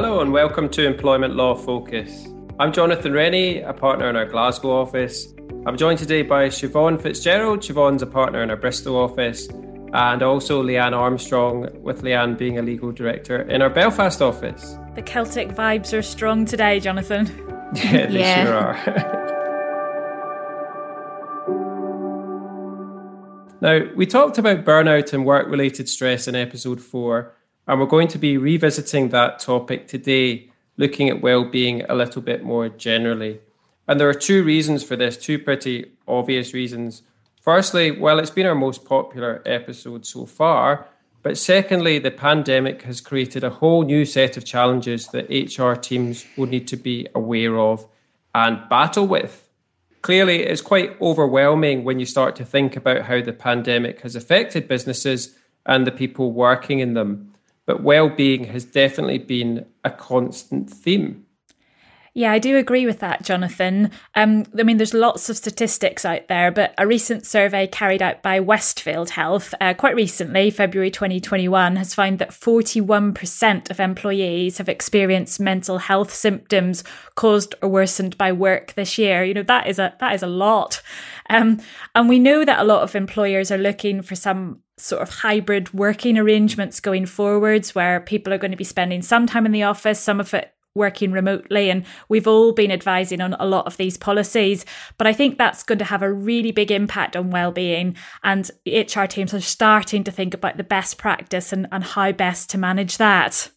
Hello and welcome to Employment Law Focus. I'm Jonathan Rennie, a partner in our Glasgow office. I'm joined today by Siobhan Fitzgerald. Siobhan's a partner in our Bristol office, and also Leanne Armstrong, with Leanne being a legal director in our Belfast office. The Celtic vibes are strong today, Jonathan. Yeah, they Yeah. sure are. now, we talked about burnout and work related stress in episode four, and we're going to be revisiting that topic today, looking at well being a little bit more generally. And there are two reasons for this, two pretty obvious reasons. Firstly, well, it's been our most popular episode so far. But secondly, the pandemic has created a whole new set of challenges that HR teams will need to be aware of and battle with. Clearly, it's quite overwhelming when you start to think about how the pandemic has affected businesses and the people working in them. But well being has definitely been a constant theme. Yeah, I do agree with that, Jonathan. Um, I mean, there's lots of statistics out there, but a recent survey carried out by Westfield Health uh, quite recently, February 2021, has found that 41% of employees have experienced mental health symptoms caused or worsened by work this year. You know, that is a that is a lot. Um, and we know that a lot of employers are looking for some sort of hybrid working arrangements going forwards where people are going to be spending some time in the office, some of it working remotely and we've all been advising on a lot of these policies but i think that's going to have a really big impact on well-being and hr teams are starting to think about the best practice and, and how best to manage that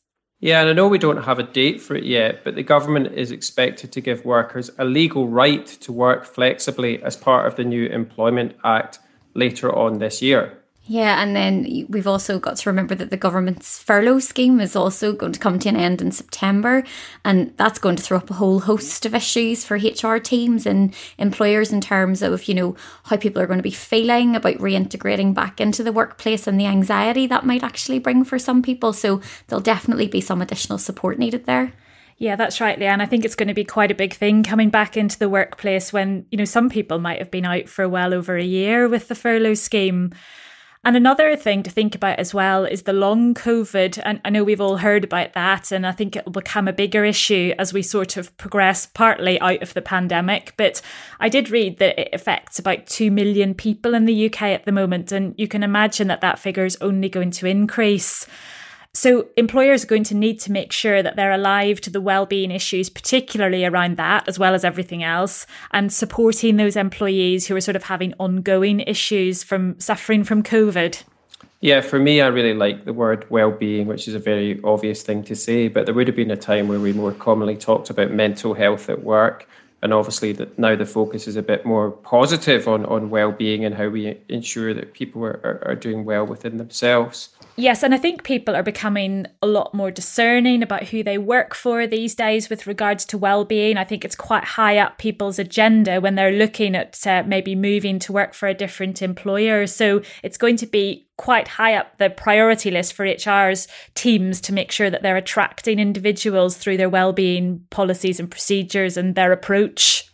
Yeah, and I know we don't have a date for it yet, but the government is expected to give workers a legal right to work flexibly as part of the new Employment Act later on this year. Yeah, and then we've also got to remember that the government's furlough scheme is also going to come to an end in September, and that's going to throw up a whole host of issues for HR teams and employers in terms of, you know, how people are going to be feeling about reintegrating back into the workplace and the anxiety that might actually bring for some people. So there'll definitely be some additional support needed there. Yeah, that's right, Leanne. I think it's going to be quite a big thing coming back into the workplace when, you know, some people might have been out for well over a year with the furlough scheme. And another thing to think about as well is the long COVID. And I know we've all heard about that. And I think it will become a bigger issue as we sort of progress partly out of the pandemic. But I did read that it affects about 2 million people in the UK at the moment. And you can imagine that that figure is only going to increase. So employers are going to need to make sure that they're alive to the well-being issues, particularly around that, as well as everything else, and supporting those employees who are sort of having ongoing issues from suffering from COVID. Yeah, for me, I really like the word well being, which is a very obvious thing to say, but there would have been a time where we more commonly talked about mental health at work. And obviously, that now the focus is a bit more positive on, on well being and how we ensure that people are, are, are doing well within themselves. Yes, and I think people are becoming a lot more discerning about who they work for these days with regards to well-being. I think it's quite high up people's agenda when they're looking at uh, maybe moving to work for a different employer. So it's going to be quite high up the priority list for HR's teams to make sure that they're attracting individuals through their well-being policies and procedures and their approach.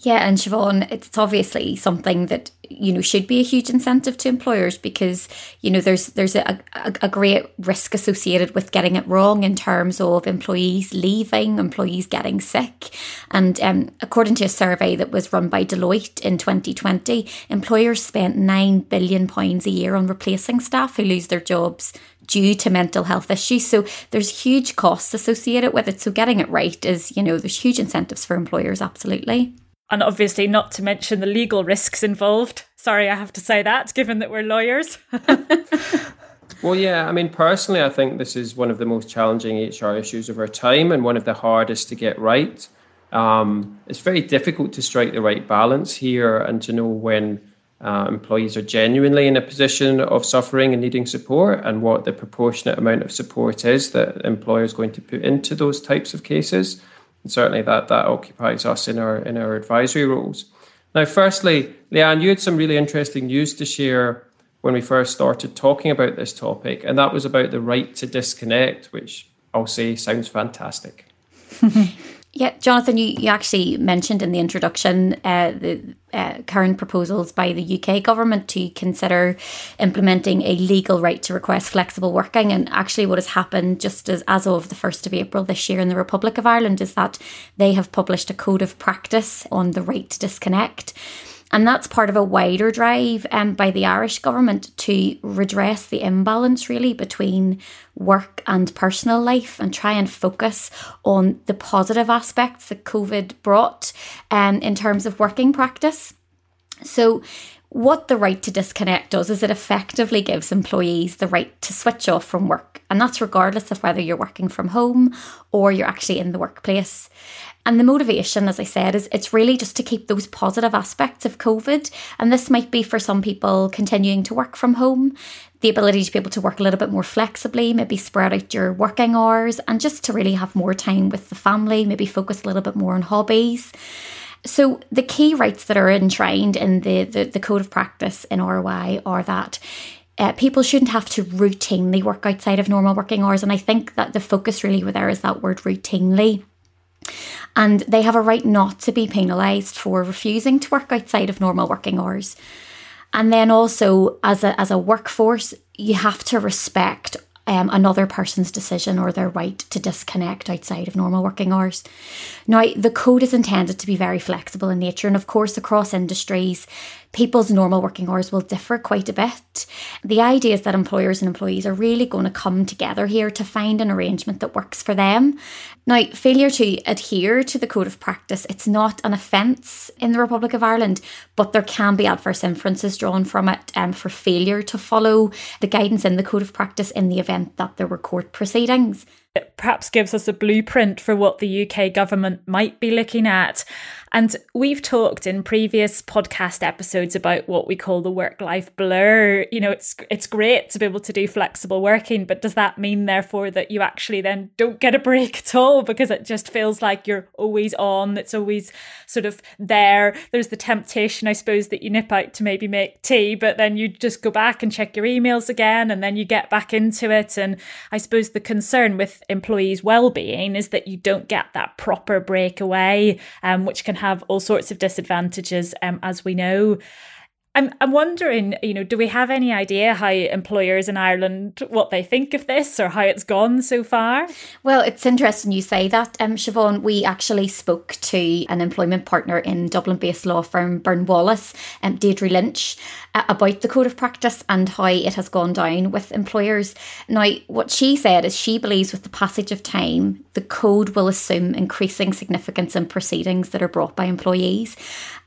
Yeah, and Siobhan, it's obviously something that you know should be a huge incentive to employers because you know there's there's a, a, a great risk associated with getting it wrong in terms of employees leaving, employees getting sick, and um, according to a survey that was run by Deloitte in 2020, employers spent nine billion pounds a year on replacing staff who lose their jobs due to mental health issues. So there's huge costs associated with it. So getting it right is you know there's huge incentives for employers, absolutely and obviously not to mention the legal risks involved. Sorry, I have to say that, given that we're lawyers. well, yeah, I mean, personally, I think this is one of the most challenging HR issues of our time and one of the hardest to get right. Um, it's very difficult to strike the right balance here and to know when uh, employees are genuinely in a position of suffering and needing support and what the proportionate amount of support is that employers going to put into those types of cases. And certainly that that occupies us in our in our advisory roles. Now, firstly, Leanne, you had some really interesting news to share when we first started talking about this topic, and that was about the right to disconnect, which I'll say sounds fantastic. Yeah, Jonathan, you, you actually mentioned in the introduction uh, the uh, current proposals by the UK government to consider implementing a legal right to request flexible working. And actually, what has happened just as, as of the 1st of April this year in the Republic of Ireland is that they have published a code of practice on the right to disconnect. And that's part of a wider drive um, by the Irish government to redress the imbalance really between work and personal life and try and focus on the positive aspects that COVID brought um, in terms of working practice. So, what the right to disconnect does is it effectively gives employees the right to switch off from work. And that's regardless of whether you're working from home or you're actually in the workplace. And the motivation, as I said, is it's really just to keep those positive aspects of COVID. And this might be for some people continuing to work from home, the ability to be able to work a little bit more flexibly, maybe spread out your working hours, and just to really have more time with the family, maybe focus a little bit more on hobbies. So the key rights that are enshrined in the, the, the code of practice in ROI are that uh, people shouldn't have to routinely work outside of normal working hours. And I think that the focus really there is that word routinely and they have a right not to be penalised for refusing to work outside of normal working hours. And then also, as a, as a workforce, you have to respect um, another person's decision or their right to disconnect outside of normal working hours. Now, the code is intended to be very flexible in nature, and of course, across industries, people's normal working hours will differ quite a bit. The idea is that employers and employees are really going to come together here to find an arrangement that works for them. Now, failure to adhere to the code of practice, it's not an offence in the Republic of Ireland, but there can be adverse inferences drawn from it um, for failure to follow the guidance in the code of practice in the event that there were court proceedings it perhaps gives us a blueprint for what the UK government might be looking at. And we've talked in previous podcast episodes about what we call the work life blur. You know, it's it's great to be able to do flexible working, but does that mean therefore that you actually then don't get a break at all because it just feels like you're always on, it's always sort of there. There's the temptation I suppose that you nip out to maybe make tea, but then you just go back and check your emails again and then you get back into it and I suppose the concern with employees' well-being is that you don't get that proper break away, um, which can have all sorts of disadvantages, um, as we know. I'm I'm wondering, you know, do we have any idea how employers in Ireland what they think of this or how it's gone so far? Well, it's interesting you say that, um, Siobhan. We actually spoke to an employment partner in Dublin-based law firm Byrne Wallace, um, Deirdre Lynch, uh, about the code of practice and how it has gone down with employers. Now, what she said is she believes with the passage of time, the code will assume increasing significance in proceedings that are brought by employees,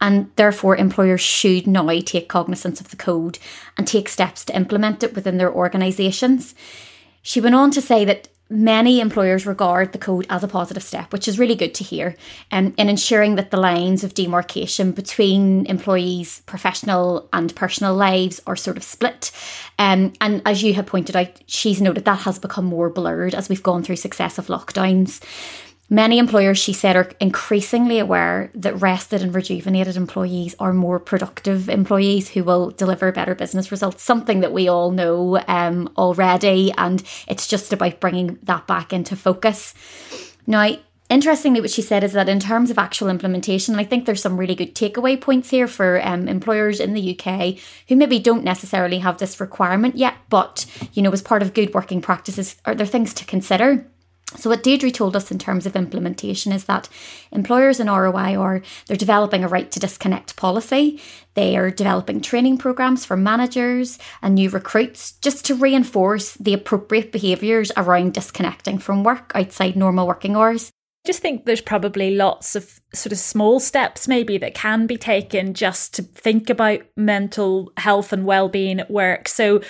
and therefore employers should now take cognizance of the code and take steps to implement it within their organisations. She went on to say that many employers regard the code as a positive step, which is really good to hear, um, in ensuring that the lines of demarcation between employees' professional and personal lives are sort of split. Um, and as you have pointed out, she's noted that has become more blurred as we've gone through successive lockdowns. Many employers, she said, are increasingly aware that rested and rejuvenated employees are more productive employees who will deliver better business results, something that we all know um, already. And it's just about bringing that back into focus. Now, Interestingly, what she said is that in terms of actual implementation, I think there's some really good takeaway points here for um, employers in the UK who maybe don't necessarily have this requirement yet, but you know, as part of good working practices, are there things to consider? So what Deirdre told us in terms of implementation is that employers in ROI are they're developing a right to disconnect policy. They are developing training programs for managers and new recruits just to reinforce the appropriate behaviours around disconnecting from work outside normal working hours. I just think there's probably lots of sort of small steps maybe that can be taken just to think about mental health and well-being at work. So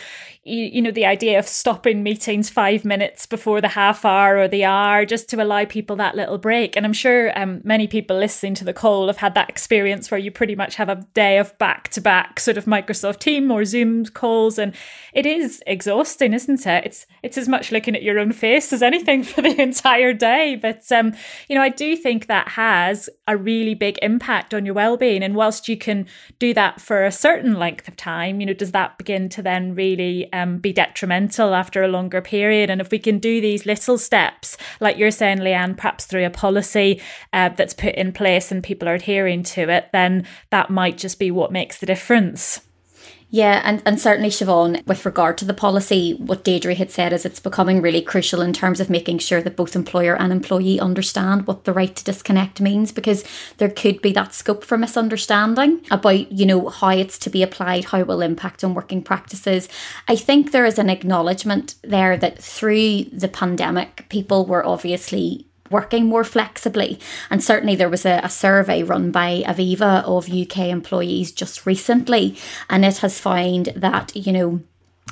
you, you know, the idea of stopping meetings five minutes before the half hour or the hour just to allow people that little break. And I'm sure um, many people listening to the call have had that experience where you pretty much have a day of back to back sort of Microsoft Team or Zoom calls. And it is exhausting, isn't it? It's, it's as much looking at your own face as anything for the entire day. But, um, you know, I do think that has a really big impact on your well-being. And whilst you can do that for a certain length of time you know does that begin to then really um, be detrimental after a longer period? And if we can do these little steps like you're saying leanne perhaps through a policy uh, that's put in place and people are adhering to it then that might just be what makes the difference yeah, and, and certainly, Siobhan, with regard to the policy, what Deirdre had said is it's becoming really crucial in terms of making sure that both employer and employee understand what the right to disconnect means, because there could be that scope for misunderstanding about, you know, how it's to be applied, how it will impact on working practices. I think there is an acknowledgement there that through the pandemic, people were obviously working more flexibly. And certainly there was a, a, survey run by Aviva of UK employees just recently, and it has found that, you know,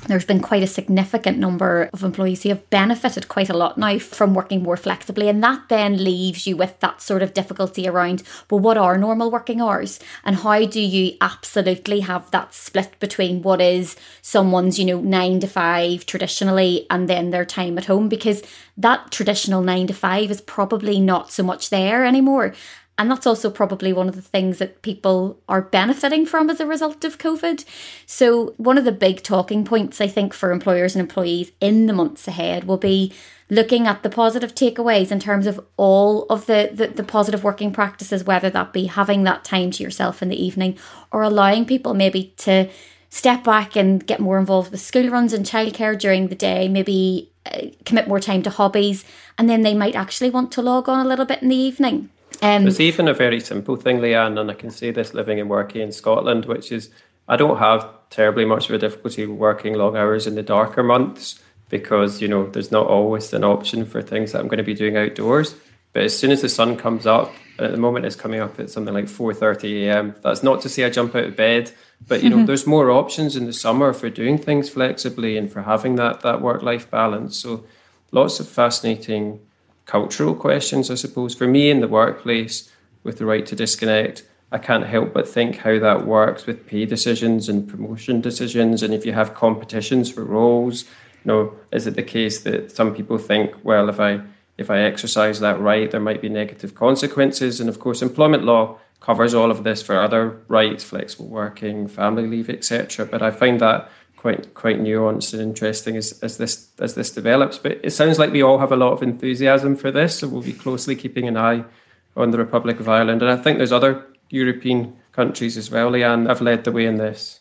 there's been quite a significant number of employees who have benefited quite a lot now from working more flexibly. And that then leaves you with that sort of difficulty around, well, what are normal working hours? And how do you absolutely have that split between what is someone's, you know, nine to five traditionally and then their time at home? Because that traditional nine to five is probably not so much there anymore. And that's also probably one of the things that people are benefiting from as a result of COVID. So, one of the big talking points, I think, for employers and employees in the months ahead will be looking at the positive takeaways in terms of all of the, the, the, positive working practices, whether that be having that time to yourself in the evening or allowing people maybe to step back and get more involved with school runs and childcare during the day, maybe uh, commit more time to hobbies, and then they might actually want to log on a little bit in the evening. Um, There's even a very simple thing, Leanne, and I can say this living and working in Scotland, which is I don't have terribly much of a difficulty working long hours in the darker months because, you know, there's not always an option for things that I'm going to be doing outdoors. But as soon as the sun comes up, and at the moment it's coming up at something like 4.30 a.m. That's not to say I jump out of bed, but, you know, mm-hmm. there's more options in the summer for doing things flexibly and for having that, that work-life balance. So lots of fascinating cultural questions, I suppose. For me in the workplace, with the right to disconnect, I can't help but think how that works with pay decisions and promotion decisions. And if you have competitions for roles, you know, is it the case that some people think, well, if I if I exercise that right, there might be negative consequences? And of course, employment law covers all of this for other rights, flexible working, family leave, etc. But I find that quite quite nuanced and interesting as, as this as this develops. But it sounds like we all have a lot of enthusiasm for this, so we'll be closely keeping an eye on the Republic of Ireland. And I think there's other European countries as well, Leanne, have led the way in this.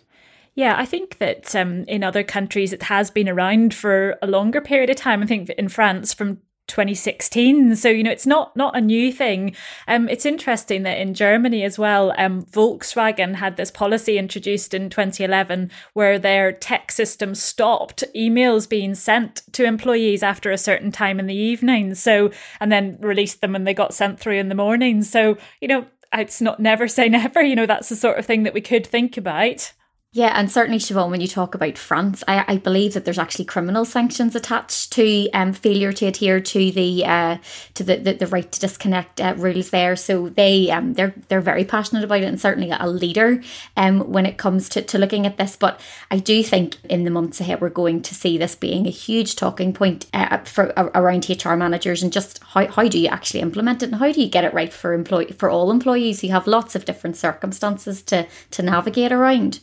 Yeah, I think that um, in other countries it has been around for a longer period of time. I think in France from 2016 so you know it's not not a new thing. Um it's interesting that in germany as well um volkswagen had this policy introduced in 2011 where their tech system stopped emails being sent to employees after a certain time in the evening. So and then released them and they got sent through in the morning. So you know it's not never say never you know that's the sort of thing that we could think about yeah, and certainly, Siobhan, when you talk about France, I, I believe that there's actually criminal sanctions attached to um, failure to adhere to the uh, to the, the, the right to disconnect uh, rules there. So they um, they're they're very passionate about it, and certainly a leader um, when it comes to, to looking at this. But I do think in the months ahead we're going to see this being a huge talking point uh, for around HR managers and just how, how do you actually implement it and how do you get it right for employ for all employees who have lots of different circumstances to to navigate around.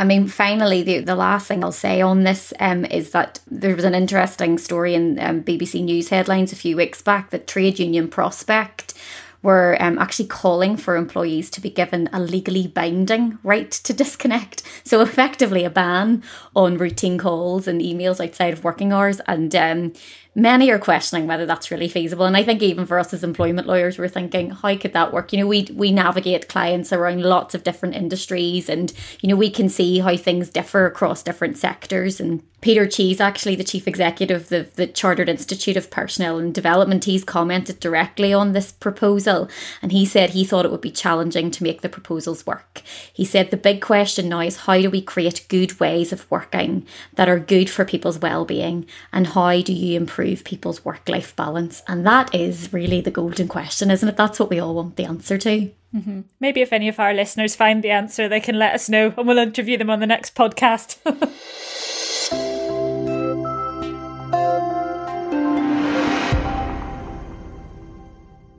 I mean, finally, the, the last thing I'll say on this um, is that there was an interesting story in um, BBC News headlines a few weeks back that Trade Union Prospect were um, actually calling for employees to be given a legally binding right to disconnect. So, effectively, a ban on routine calls and emails outside of working hours. And um, many are questioning whether that's really feasible. And I think even for us as employment lawyers, we're thinking, how could that work? You know, we we navigate clients around lots of different industries, and you know, we can see how things differ across different sectors. And Peter Cheese, actually the chief executive of the, Chartered Institute of Personnel and Development, he's commented directly on this proposal, and he said he thought it would be challenging to make the proposals work. He said the big question now is how do we create good ways of working that are good for people's well-being, and how do you improve improve people's work life balance? And that is really the golden question, isn't it? That's what we all want the answer to. Mm-hmm. Maybe if any of our listeners find the answer, they can let us know and we'll interview them on the next podcast.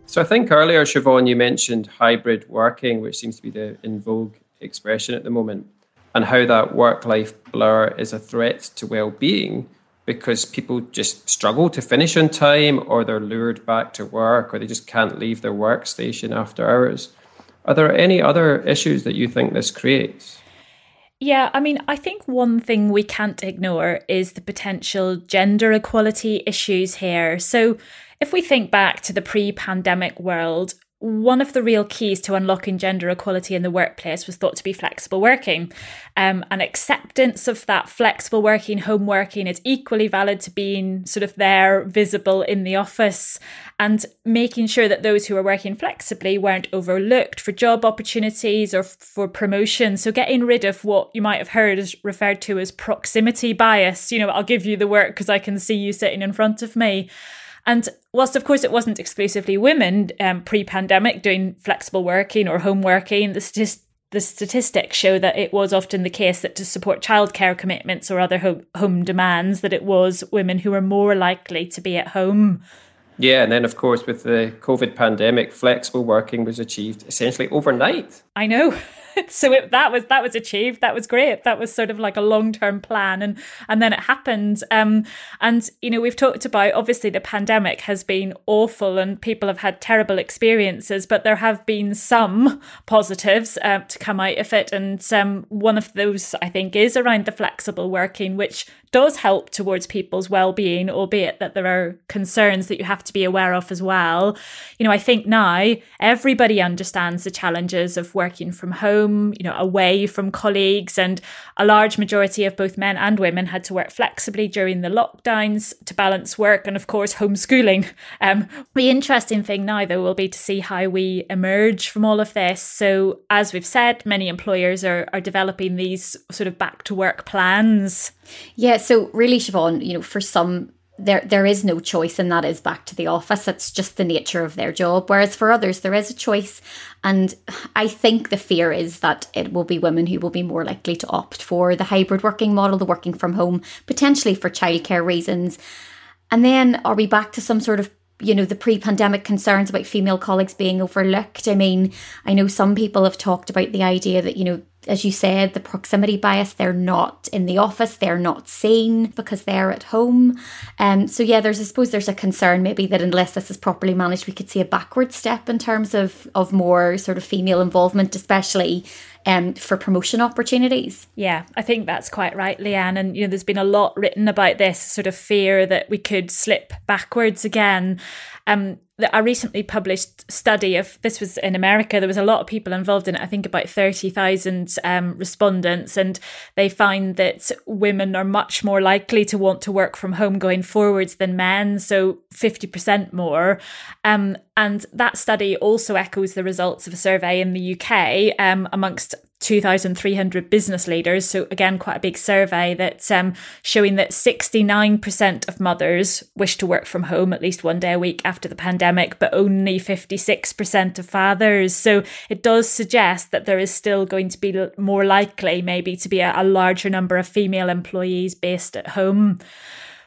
So I think earlier, Siobhan, you mentioned hybrid working, which seems to be the in vogue expression at the moment, and how that work life blur is a threat to well being because people just struggle to finish on time or they're lured back to work or they just can't leave their workstation after hours. Are there any other issues that you think this creates? Yeah, I mean, I think one thing we can't ignore is the potential gender equality issues here. So, if we think back to the pre pandemic world, one of the real keys to unlocking gender equality in the workplace was thought to be flexible working. Um, and acceptance of that flexible working, home working is equally valid to being sort of there, visible in the office, and making sure that those who are working flexibly weren't overlooked for job opportunities or for promotion. So getting rid of what you might have heard is referred to as proximity bias. You know, I'll give you the work because I can see you sitting in front of me. And whilst, of course, it wasn't exclusively women um, pre pandemic doing flexible working or home working, the, st- the statistics show that it was often the case that to support childcare commitments or other home, home demands, that it was women who were more likely to be at home. Yeah, and then of course with the COVID pandemic, flexible working was achieved essentially overnight. I know. so it, that was that was achieved. That was great. That was sort of like a long term plan, and and then it happened. Um, and you know we've talked about obviously the pandemic has been awful, and people have had terrible experiences, but there have been some positives uh, to come out of it, and um, one of those I think is around the flexible working, which does help towards people's well-being albeit that there are concerns that you have to be aware of as well. You know i think now everybody understands the challenges of working from home you know away from colleagues and a large majority of both men and women had to work flexibly during the lockdowns to balance work and of course homeschooling. Um, the interesting thing now though will be to see how we emerge from all of this. So as we've said many employers are, are developing these sort of back to work plans yeah, so really, Siobhan, you know, for some there there is no choice and that is back to the office. It's just the nature of their job. Whereas for others there is a choice. And i think the fear is that it will be women who will be more likely to opt for the hybrid working model the working from home potentially for childcare reasons. And then are we back to some sort of you know the pre-pandemic concerns about female colleagues being overlooked? I mean i know some people have talked about the idea that you know as you said, the proximity bias, they're not in the office, they're not seen because they're at home. Um, so yeah, there's I suppose there's a concern maybe that unless this is properly managed, we could see a backward step in terms of of more sort of female involvement, especially um, for promotion opportunities. Yeah, I think that's quite right, Leanne. And you know, there's been a lot written about this sort of fear that we could slip backwards again. Um, a recently published study of this was in America. There was a lot of people involved in it. I think about thirty thousand um, respondents, and they find that women are much more likely to want to work from home going forwards than men, so fifty percent more. Um, and that study also echoes the results of a survey in the UK um, amongst 2,300 business leaders. So, again, quite a big survey that's um, showing that 69% of mothers wish to work from home at least one day a week after the pandemic, but only 56% of fathers. So, it does suggest that there is still going to be more likely, maybe, to be a, a larger number of female employees based at home.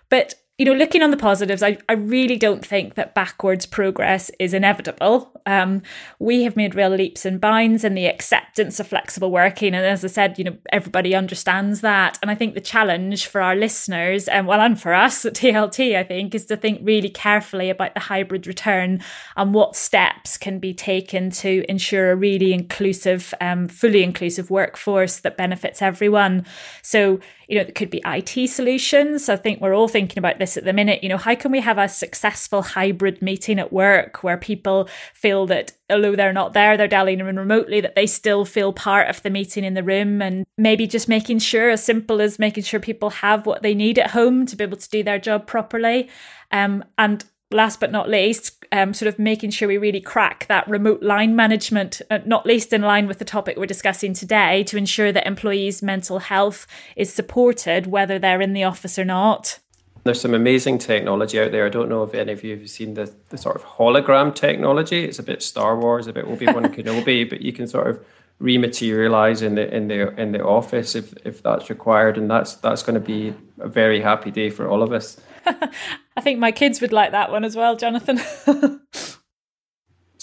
But you know, looking on the positives, I, I really don't think that backwards progress is inevitable. Um, we have made real leaps and bounds in the acceptance of flexible working. And as I said, you know, everybody understands that. And I think the challenge for our listeners, and well, and for us at TLT, I think, is to think really carefully about the hybrid return and what steps can be taken to ensure a really inclusive, um, fully inclusive workforce that benefits everyone. So, you know, it could be IT solutions. I think we're all thinking about this at the minute. You know, how can we have a successful hybrid meeting at work where people feel that although they're not there, they're dialing in remotely, that they still feel part of the meeting in the room and maybe just making sure, as simple as making sure people have what they need at home to be able to do their job properly. Um, and last but not least, um, sort of making sure we really crack that remote line management, uh, not least in line with the topic we're discussing today, to ensure that employees' mental health is supported whether they're in the office or not. There's some amazing technology out there. I don't know if any of you have seen the, the sort of hologram technology. It's a bit Star Wars, a bit Obi Wan Kenobi, but you can sort of rematerialize in the in the in the office if if that's required, and that's that's going to be a very happy day for all of us. I think my kids would like that one as well, Jonathan.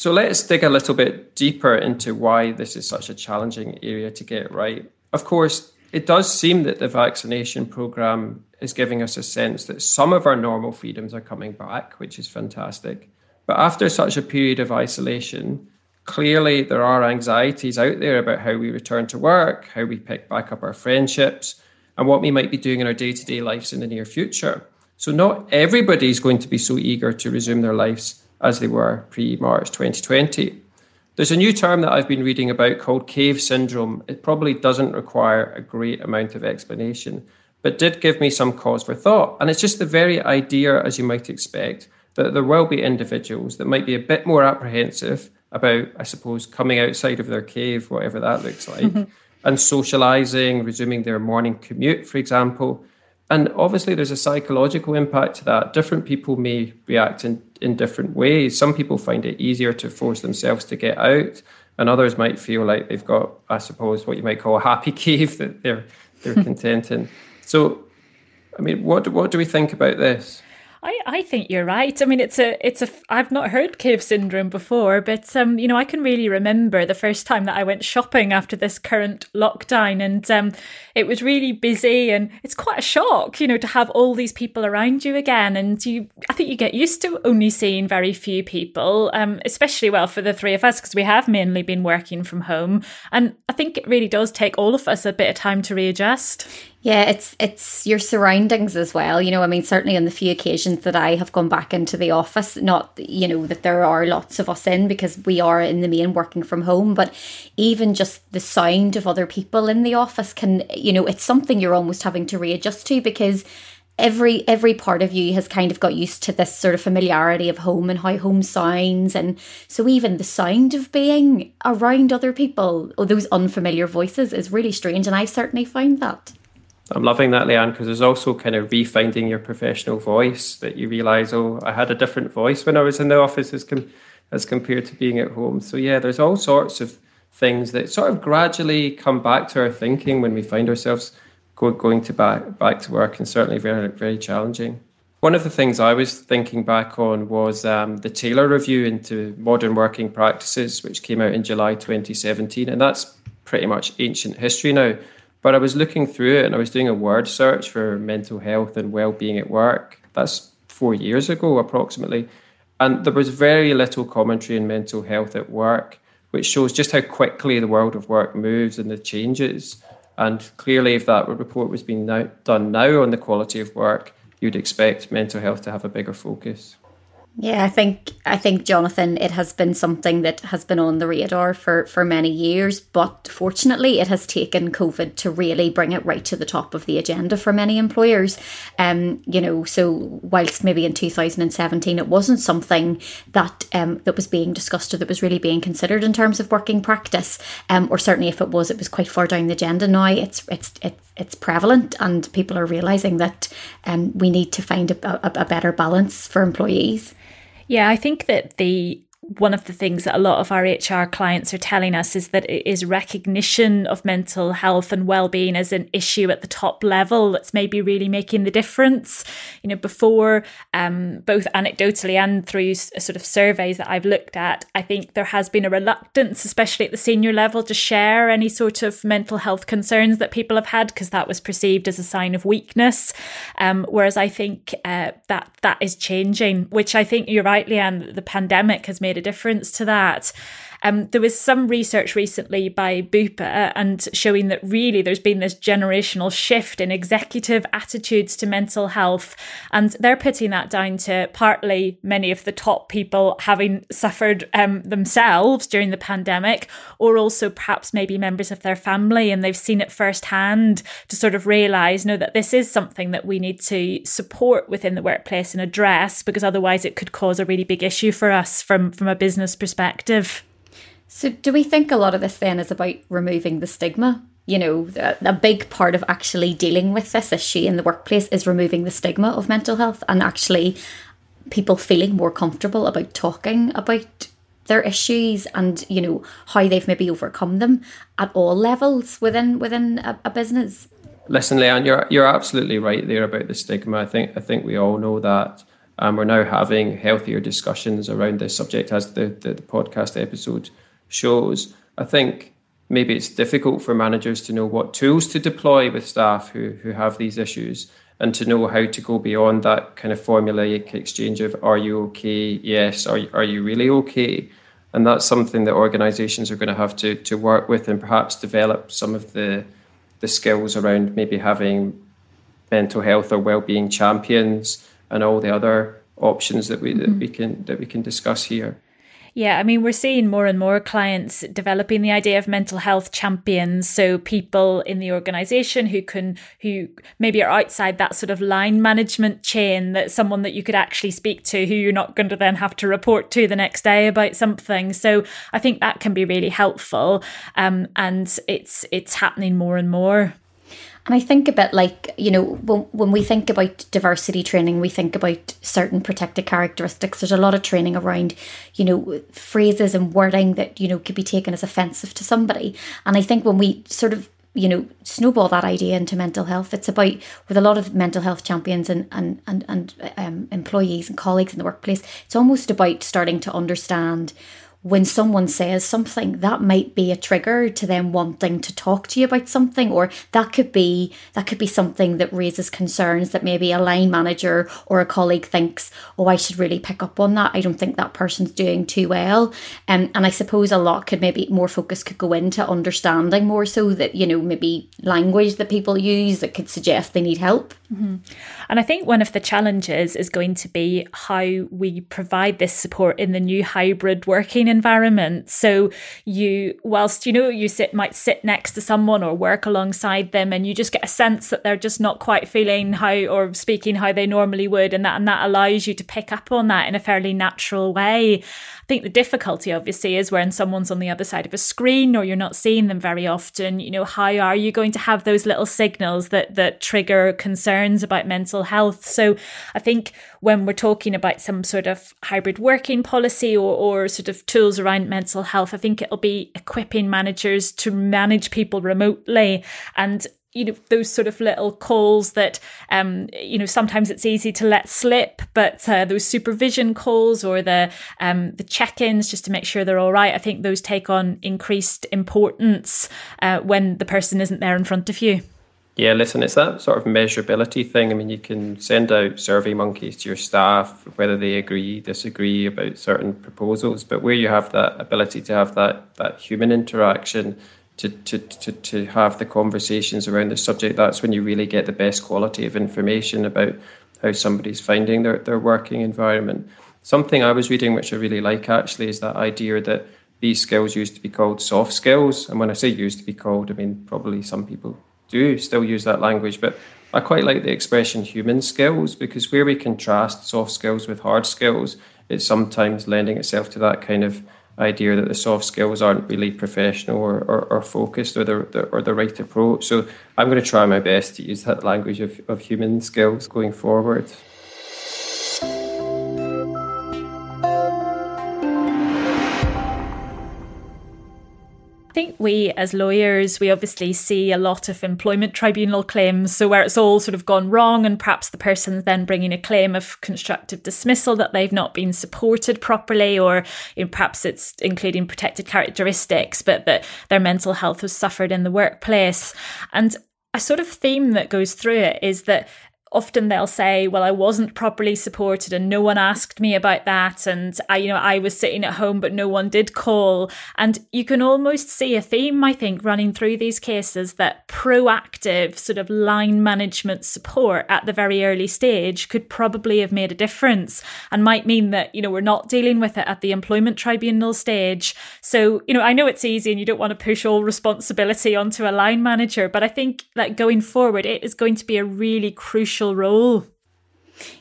So let's dig a little bit deeper into why this is such a challenging area to get right. Of course, it does seem that the vaccination program is giving us a sense that some of our normal freedoms are coming back, which is fantastic. But after such a period of isolation, clearly there are anxieties out there about how we return to work, how we pick back up our friendships, and what we might be doing in our day to day lives in the near future. So, not everybody is going to be so eager to resume their lives as they were pre March 2020. There's a new term that I've been reading about called cave syndrome. It probably doesn't require a great amount of explanation, but did give me some cause for thought. And it's just the very idea, as you might expect, that there will be individuals that might be a bit more apprehensive about, I suppose, coming outside of their cave, whatever that looks like, mm-hmm. and socializing, resuming their morning commute, for example. And obviously, there's a psychological impact to that. Different people may react in, in different ways. Some people find it easier to force themselves to get out, and others might feel like they've got, I suppose, what you might call a happy cave that they're they're content in. So, I mean, what what do we think about this? I, I think you're right. I mean, it's a it's a I've not heard cave syndrome before, but um, you know, I can really remember the first time that I went shopping after this current lockdown, and um, it was really busy, and it's quite a shock, you know, to have all these people around you again, and you I think you get used to only seeing very few people, um, especially well for the three of us because we have mainly been working from home, and I think it really does take all of us a bit of time to readjust. Yeah, it's it's your surroundings as well. You know, I mean, certainly on the few occasions that I have gone back into the office, not you know that there are lots of us in because we are in the main working from home, but even just the sound of other people in the office can, you know, it's something you're almost having to readjust to because every every part of you has kind of got used to this sort of familiarity of home and how home sounds and so even the sound of being around other people or those unfamiliar voices is really strange and I've certainly found that. I'm loving that, Leanne, because there's also kind of refinding your professional voice that you realize, oh, I had a different voice when I was in the office as, com- as compared to being at home. So, yeah, there's all sorts of things that sort of gradually come back to our thinking when we find ourselves go- going to back, back to work and certainly very, very challenging. One of the things I was thinking back on was um, the Taylor Review into Modern Working Practices, which came out in July 2017. And that's pretty much ancient history now. But I was looking through it and I was doing a word search for mental health and well-being at work. That's four years ago, approximately. And there was very little commentary on mental health at work, which shows just how quickly the world of work moves and the changes. And clearly, if that report was being now, done now on the quality of work, you'd expect mental health to have a bigger focus. Yeah, I think I think Jonathan, it has been something that has been on the radar for for many years, but fortunately, it has taken COVID to really bring it right to the top of the agenda for many employers. Um, you know, so whilst maybe in 2017 it wasn't something that um that was being discussed or that was really being considered in terms of working practice, um, or certainly if it was, it was quite far down the agenda. Now it's it's it's it's prevalent, and people are realizing that um we need to find a, a, a better balance for employees. Yeah, I think that the one of the things that a lot of our HR clients are telling us is that it is recognition of mental health and well-being as an issue at the top level that's maybe really making the difference. You know, before um, both anecdotally and through sort of surveys that I've looked at, I think there has been a reluctance, especially at the senior level, to share any sort of mental health concerns that people have had because that was perceived as a sign of weakness. Um, whereas I think uh, that that is changing, which I think you're right, Leanne. The pandemic has made a difference to that. Um, there was some research recently by Bupa and showing that really there's been this generational shift in executive attitudes to mental health. And they're putting that down to partly many of the top people having suffered um, themselves during the pandemic, or also perhaps maybe members of their family and they've seen it firsthand to sort of realize, know that this is something that we need to support within the workplace and address because otherwise it could cause a really big issue for us from, from a business perspective. So, do we think a lot of this then is about removing the stigma? You know, a big part of actually dealing with this issue in the workplace is removing the stigma of mental health and actually people feeling more comfortable about talking about their issues and you know how they've maybe overcome them at all levels within within a, a business. Listen, Leanne, you're you're absolutely right there about the stigma. I think I think we all know that. And we're now having healthier discussions around this subject as the, the, the podcast episode shows. I think maybe it's difficult for managers to know what tools to deploy with staff who, who have these issues and to know how to go beyond that kind of formulaic exchange of are you okay yes are, are you really okay and that's something that organizations are going to have to, to work with and perhaps develop some of the the skills around maybe having mental health or well-being champions and all the other options that we mm-hmm. that we can that we can discuss here yeah, I mean, we're seeing more and more clients developing the idea of mental health champions. So people in the organization who can, who maybe are outside that sort of line management chain, that someone that you could actually speak to who you're not going to then have to report to the next day about something. So I think that can be really helpful. Um, and it's, it's happening more and more. And I think a bit like, you know, when, when we think about diversity training, we think about certain protected characteristics. There's a lot of training around, you know, phrases and wording that, you know, could be taken as offensive to somebody. And I think when we sort of you know snowball that idea into mental health it's about with a lot of mental health champions and and and, and um, employees and colleagues in the workplace it's almost about starting to understand when someone says something, that might be a trigger to them wanting to talk to you about something, or that could be that could be something that raises concerns that maybe a line manager or a colleague thinks, oh, I should really pick up on that. I don't think that person's doing too well. Um, and I suppose a lot could maybe more focus could go into understanding more so that, you know, maybe language that people use that could suggest they need help. Mm-hmm. And I think one of the challenges is going to be how we provide this support in the new hybrid working environment. So you, whilst you know you sit might sit next to someone or work alongside them, and you just get a sense that they're just not quite feeling how or speaking how they normally would, and that and that allows you to pick up on that in a fairly natural way think the difficulty obviously is when someone's on the other side of a screen or you're not seeing them very often you know how are you going to have those little signals that that trigger concerns about mental health? So i think when we're talking about some sort of hybrid working policy or, or sort of tools around mental health i think it'll be equipping managers to manage people remotely and you know those sort of little calls that um you know sometimes it's easy to let slip but uh, those supervision calls or the um the check-ins just to make sure they're all right i think those take on increased importance uh, when the person isn't there in front of you. Yeah listen it's that sort of measurability thing. I mean you can send out survey monkeys to your staff whether they agree disagree about certain proposals but where you have that ability to have that that human interaction to, to, to, to have the conversations around the subject, that's when you really get the best quality of information about how somebody's finding their, their working environment. Something I was reading, which I really like actually, is that idea that these skills used to be called soft skills. And when I say used to be called, I mean probably some people do still use that language, but I quite like the expression human skills because where we contrast soft skills with hard skills, it's sometimes lending itself to that kind of idea that the soft skills aren't really professional or, or, or focused or the, the, or the right approach. So I'm going to try my best to use that language of, of human skills going forward. We, as lawyers, we obviously see a lot of employment tribunal claims. So, where it's all sort of gone wrong, and perhaps the person's then bringing a claim of constructive dismissal that they've not been supported properly, or you know, perhaps it's including protected characteristics, but that their mental health was suffered in the workplace. And a sort of theme that goes through it is that often they'll say well i wasn't properly supported and no one asked me about that and i you know i was sitting at home but no one did call. And you can almost see a theme i think running through these cases that proactive sort of line management support at the very early stage could probably have made a difference and might mean that you know we're not dealing with it at the employment tribunal stage. So you know i know it's easy and you don't want to push all responsibility onto a line manager but i think that going forward it is going to be a really crucial crucial role.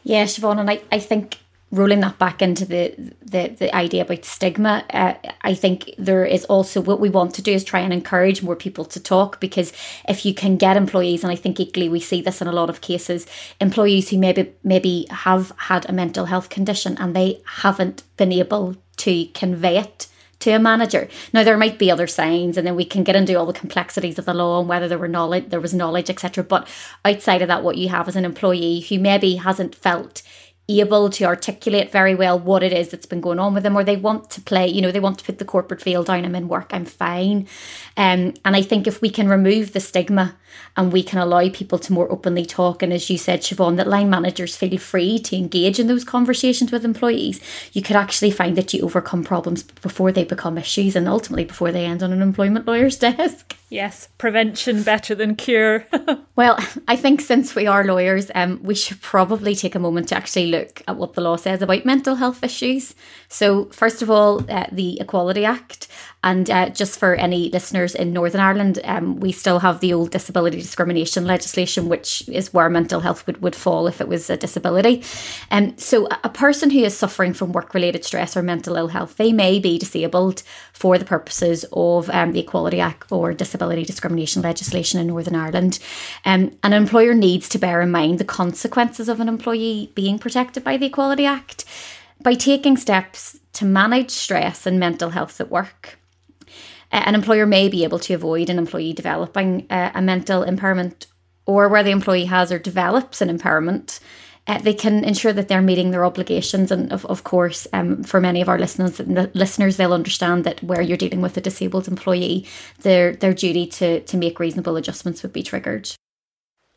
Yeah, Siobhan, and I, I think rolling that back into the the, the idea about stigma, uh, I think there is also what we want to do is try and encourage more people to talk because if you can get employees, and I think equally we see this in a lot of cases, employees who maybe maybe have had a mental health condition and they haven't been able to convey it to a manager. Now there might be other signs, and then we can get into all the complexities of the law and whether there were knowledge, there was knowledge, etc. But outside of that, what you have as an employee who maybe hasn't felt able to articulate very well what it is that's been going on with them, or they want to play, you know, they want to put the corporate veil down. I'm in work, I'm fine. Um, and I think if we can remove the stigma and we can allow people to more openly talk, and as you said, Siobhan, that line managers feel free to engage in those conversations with employees, you could actually find that you overcome problems before they become issues and ultimately before they end on an employment lawyer's desk. Yes, prevention better than cure. well, I think since we are lawyers, um, we should probably take a moment to actually look at what the law says about mental health issues. So, first of all, uh, the Equality Act. And uh, just for any listeners in Northern Ireland, um, we still have the old disability discrimination legislation, which is where mental health would, would fall if it was a disability. Um, so, a person who is suffering from work related stress or mental ill health, they may be disabled for the purposes of um, the Equality Act or disability discrimination legislation in Northern Ireland. Um, an employer needs to bear in mind the consequences of an employee being protected by the Equality Act by taking steps to manage stress and mental health at work an employer may be able to avoid an employee developing uh, a mental impairment or where the employee has or develops an impairment. Uh, they can ensure that they're meeting their obligations, and of, of course, um, for many of our listeners, the listeners, they'll understand that where you're dealing with a disabled employee, their their duty to to make reasonable adjustments would be triggered.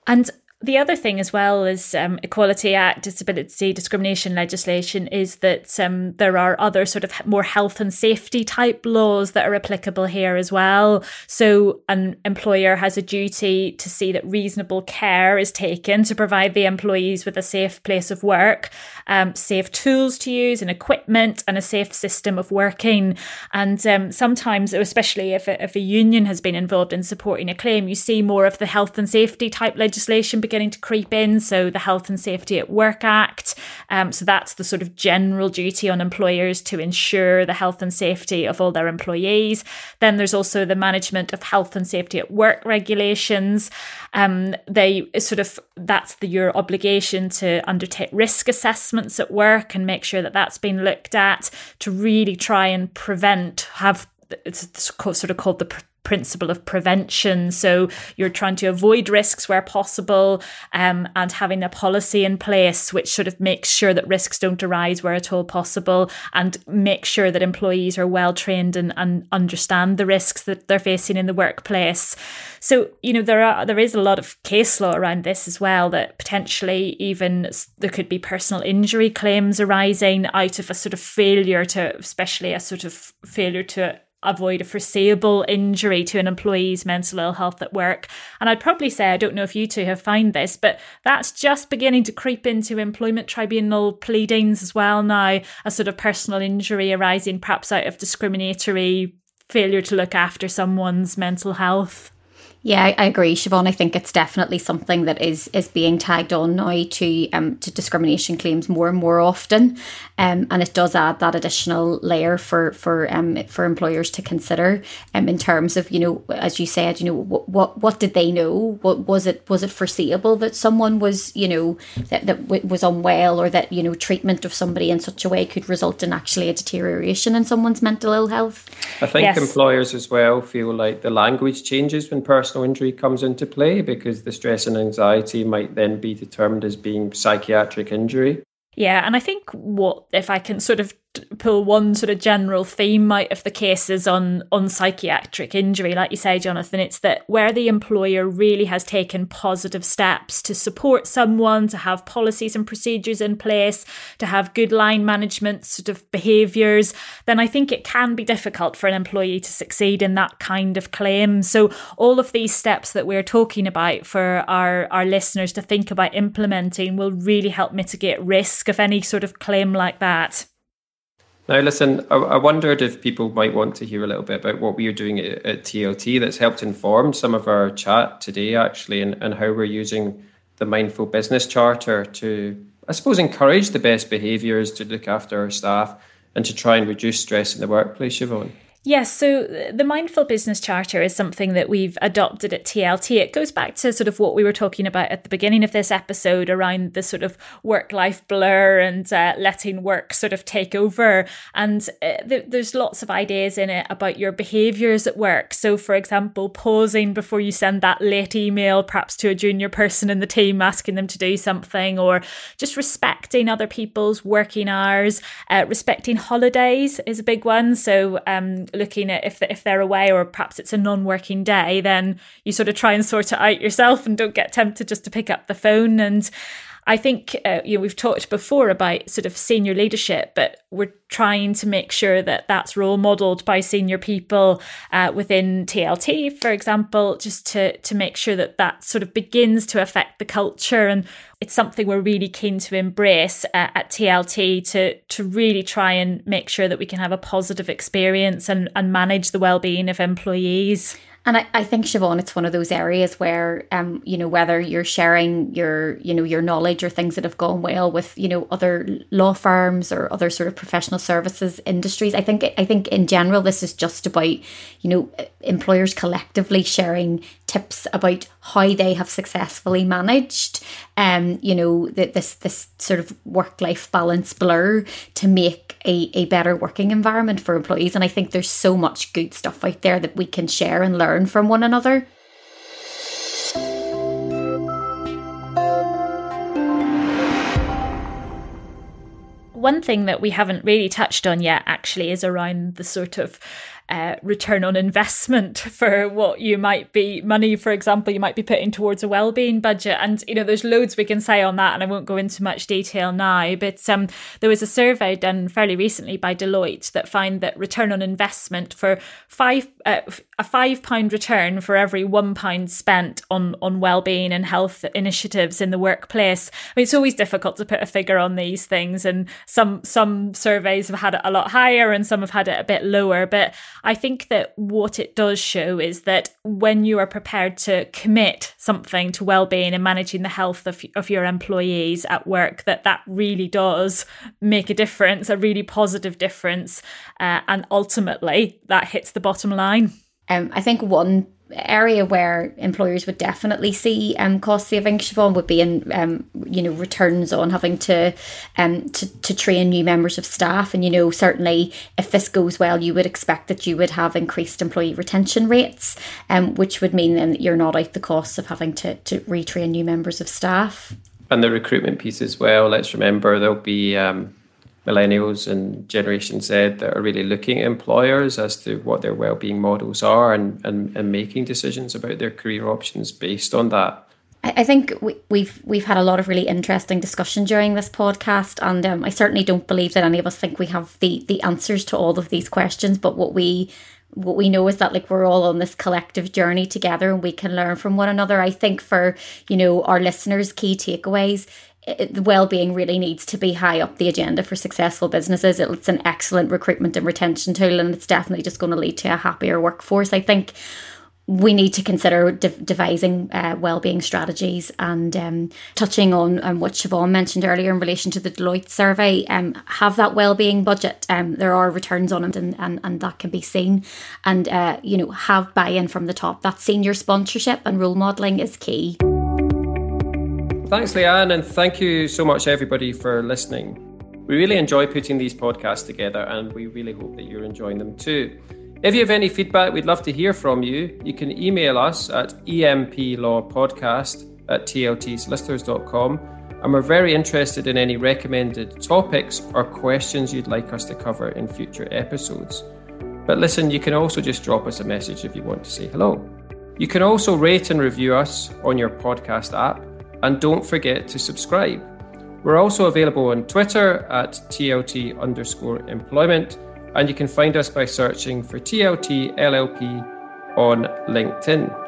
And the other thing as well as um, Equality Act, disability discrimination legislation is that um, there are other sort of more health and safety type laws that are applicable here as well. So an employer has a duty to see that reasonable care is taken to provide the employees with a safe place of work, um, safe tools to use and equipment, and a safe system of working. And um, sometimes, especially if a, if a union has been involved in supporting a claim, you see more of the health and safety type legislation beginning to creep in. So, the Health and Safety at Work Act. Um, so, that's the sort of general duty on employers to ensure the health and safety of all their employees. Then there's also the management of health and safety at work regulations. Um, they sort of that's the your obligation to undertake risk at work and make sure that that's been looked at to really try and prevent have it's sort of called the principle of prevention. So you're trying to avoid risks where possible um, and having a policy in place which sort of makes sure that risks don't arise where at all possible and make sure that employees are well trained and, and understand the risks that they're facing in the workplace. So, you know, there are there is a lot of case law around this as well that potentially even there could be personal injury claims arising out of a sort of failure to especially a sort of failure to avoid a foreseeable injury to an employee's mental ill health at work. And I'd probably say, I don't know if you two have found this, but that's just beginning to creep into employment tribunal pleadings as well now, a sort of personal injury arising perhaps out of discriminatory failure to look after someone's mental health. Yeah, I, I agree, Siobhan. I think it's definitely something that is is being tagged on now to um to discrimination claims more and more often, um, and it does add that additional layer for for um for employers to consider, um in terms of you know as you said you know what what what did they know? What was it was it foreseeable that someone was you know that that w- was unwell or that you know treatment of somebody in such a way could result in actually a deterioration in someone's mental ill health? I think yes. employers as well feel like the language changes when person personal injury comes into play because the stress and anxiety might then be determined as being psychiatric injury. Yeah, and I think what if I can sort of pull one sort of general theme out of the cases on on psychiatric injury. Like you say jonathan it's that where the employer really has taken positive steps to support someone to have policies and procedures in place to have good line management sort of behaviors then i think it can be difficult for an employee to succeed in that kind of claim. So all of these steps that we're talking about for our our listeners to think about implementing will really help mitigate risk of any sort of claim like that now, listen, I, I, wondered if people might want to hear a little bit about what we are doing at, at TLT that's helped inform some of our chat today, actually, and, and how we're using the Mindful Business Charter to, I suppose, encourage the best behaviours to look after our staff and to try and reduce stress in the workplace, Siobhan. Yes, so the Mindful Business Charter is something that we've adopted at TLT. It goes back to sort of what we were talking about at the beginning of this episode around the sort of work life blur and uh, letting work sort of take over. And uh, th- there's lots of ideas in it about your behaviors at work. So, for example, pausing before you send that late email, perhaps to a junior person in the team, asking them to do something, or just respecting other people's working hours. Uh, respecting holidays is a big one. So, um, looking at if if they're away or perhaps it's a non-working day, then you sort of try and sort it out yourself and don't get tempted just to pick up the phone. And I think uh, you know we've talked before about sort of senior leadership, but we're trying to make sure that that's role modelled by senior people uh, within TLT, for example, just to to make sure that that sort of begins to affect the culture, and it's something we're really keen to embrace uh, at TLT to to really try and make sure that we can have a positive experience and and manage the well being of employees. And I, I think Siobhan, it's one of those areas where um, you know, whether you're sharing your, you know, your knowledge or things that have gone well with, you know, other law firms or other sort of professional services industries. I think I think in general this is just about, you know, employers collectively sharing tips about how they have successfully managed um, you know, this this sort of work life balance blur to make a, a better working environment for employees. And I think there's so much good stuff out there that we can share and learn from one another. One thing that we haven't really touched on yet actually is around the sort of uh, return on investment for what you might be money for example you might be putting towards a well-being budget. And you know there's loads we can say on that and i won't go into much detail now but um, there was a survey done fairly recently by deloitte that found that return on investment for five uh, a five pound return for every one pound spent on on well-being and health initiatives in the workplace. I mean, it's always difficult to put a figure on these things and some some surveys have had it a lot higher and some have had it a bit lower but I think that what it does show is that when you are prepared to commit something to well-being and managing the health of, of your employees at work, that that really does make a difference, a really positive difference, uh, and ultimately that hits the bottom line. Um, I think one area where employers would definitely see um, cost savings, Siobhan, would be in um, you know returns on having to um to, to train new members of staff. And you know certainly if this goes well, you would expect that you would have increased employee retention rates, um, which would mean then that you're not out the costs of having to to retrain new members of staff. And the recruitment piece as well. Let's remember there'll be um, millennials and Generation Z that are really looking at employers as to what their well-being models are and, and, and making decisions about their career options based on that. I think we, we've we've had a lot of really interesting discussion during this podcast, and um, I certainly don't believe that any of us think we have the the answers to all of these questions. But what we what we know is that like we're all on this collective journey together, and we can learn from one another. I think for you know our listeners, key takeaways well-being really needs to be high up the agenda for successful businesses it's an excellent recruitment and retention tool and it's definitely just going to lead to a happier workforce i think we need to consider de- devising uh, well-being strategies and um, touching on um, what Siobhan mentioned earlier in relation to the Deloitte survey. Um, have that well-being budget. Um, there are returns on it, and, and, and that can be seen. And uh, you know, have buy-in from the top. That senior sponsorship and role modelling is key. Thanks, Leanne, and thank you so much, everybody, for listening. We really enjoy putting these podcasts together, and we really hope that you're enjoying them too. If you have any feedback, we'd love to hear from you. You can email us at emplawpodcast at tltsolicitors.com, and we're very interested in any recommended topics or questions you'd like us to cover in future episodes. But listen, you can also just drop us a message if you want to say hello. You can also rate and review us on your podcast app and don't forget to subscribe. We're also available on Twitter at TLT underscore employment, and you can find us by searching for TLT LLP on LinkedIn.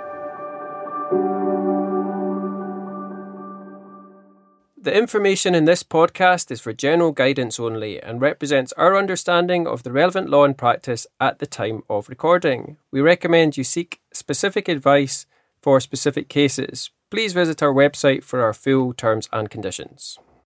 The information in this podcast is for general guidance only and represents our understanding of the relevant law and practice at the time of recording. We recommend you seek specific advice for specific cases please visit our website for our full terms and conditions.